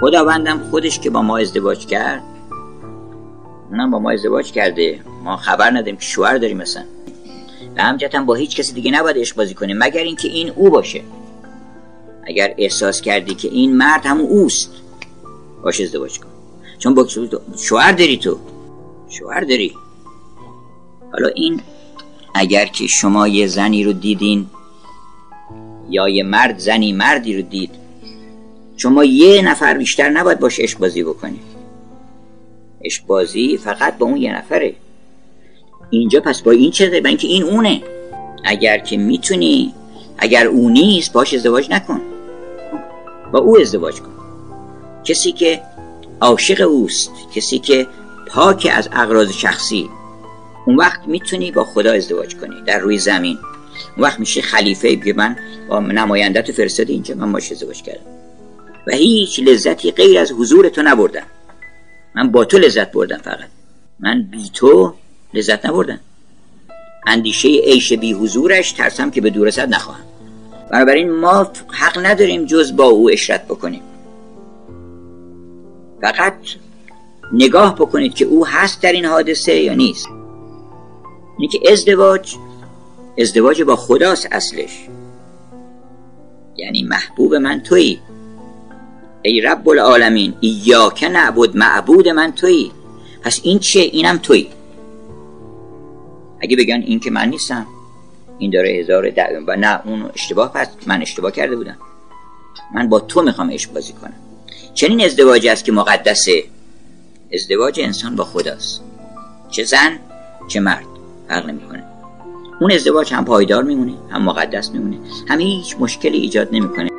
خداوندم خودش که با ما ازدواج کرد. اونم با ما ازدواج کرده. ما خبر نداریم که شوهر داریم مثلا و همجتم با هیچ کسی دیگه نباید عشق بازی کنیم مگر اینکه این او باشه. اگر احساس کردی که این مرد همون اوست باش ازدواج کن. چون با شوهر داری تو. شوهر داری. حالا این اگر که شما یه زنی رو دیدین یا یه مرد زنی مردی رو دید شما یه نفر بیشتر نباید باش عشق بازی بکنی. عشق بازی فقط با اون یه نفره. اینجا پس با این چه با اینکه این اونه. اگر که می‌تونی اگر او نیست باش ازدواج نکن. با او ازدواج کن. کسی که عاشق اوست کسی که پاک از اغراض شخصی اون وقت می‌تونی با خدا ازدواج کنی در روی زمین. اون وقت میشه خلیفه بگه من با نمایندت فرستادی اینجا من باش ازدواج کردم. و هیچ لذتی غیر از حضور تو نبردم. من با تو لذت بردم فقط. من بی تو لذت نبردم. اندیشه عیش بی حضورش ترسم که به دور صد نخواهم. بنابراین ما حق نداریم جز با او اشرت بکنیم. فقط نگاه بکنید که او هست در این حادثه یا نیست. اینه که ازدواج ازدواج با خداست اصلش. یعنی محبوب من تویی. ای رب العالمین ایاک نعبد معبود من تویی. پس این چیه؟ اینم تویی. اگه بگن این که من نیستم این داره هزار دعوه و نه اون اشتباه پس من اشتباه کرده بودم. من با تو می‌خوام عشق بازی کنم. چنین ازدواجی است که مقدسه. ازدواج انسان با خداست. چه زن چه مرد فرق نمی‌کنه. اون ازدواج هم پایدار میمونه هم مقدس میمونه. هم هیچ مشکلی ایجاد نمی‌کنه.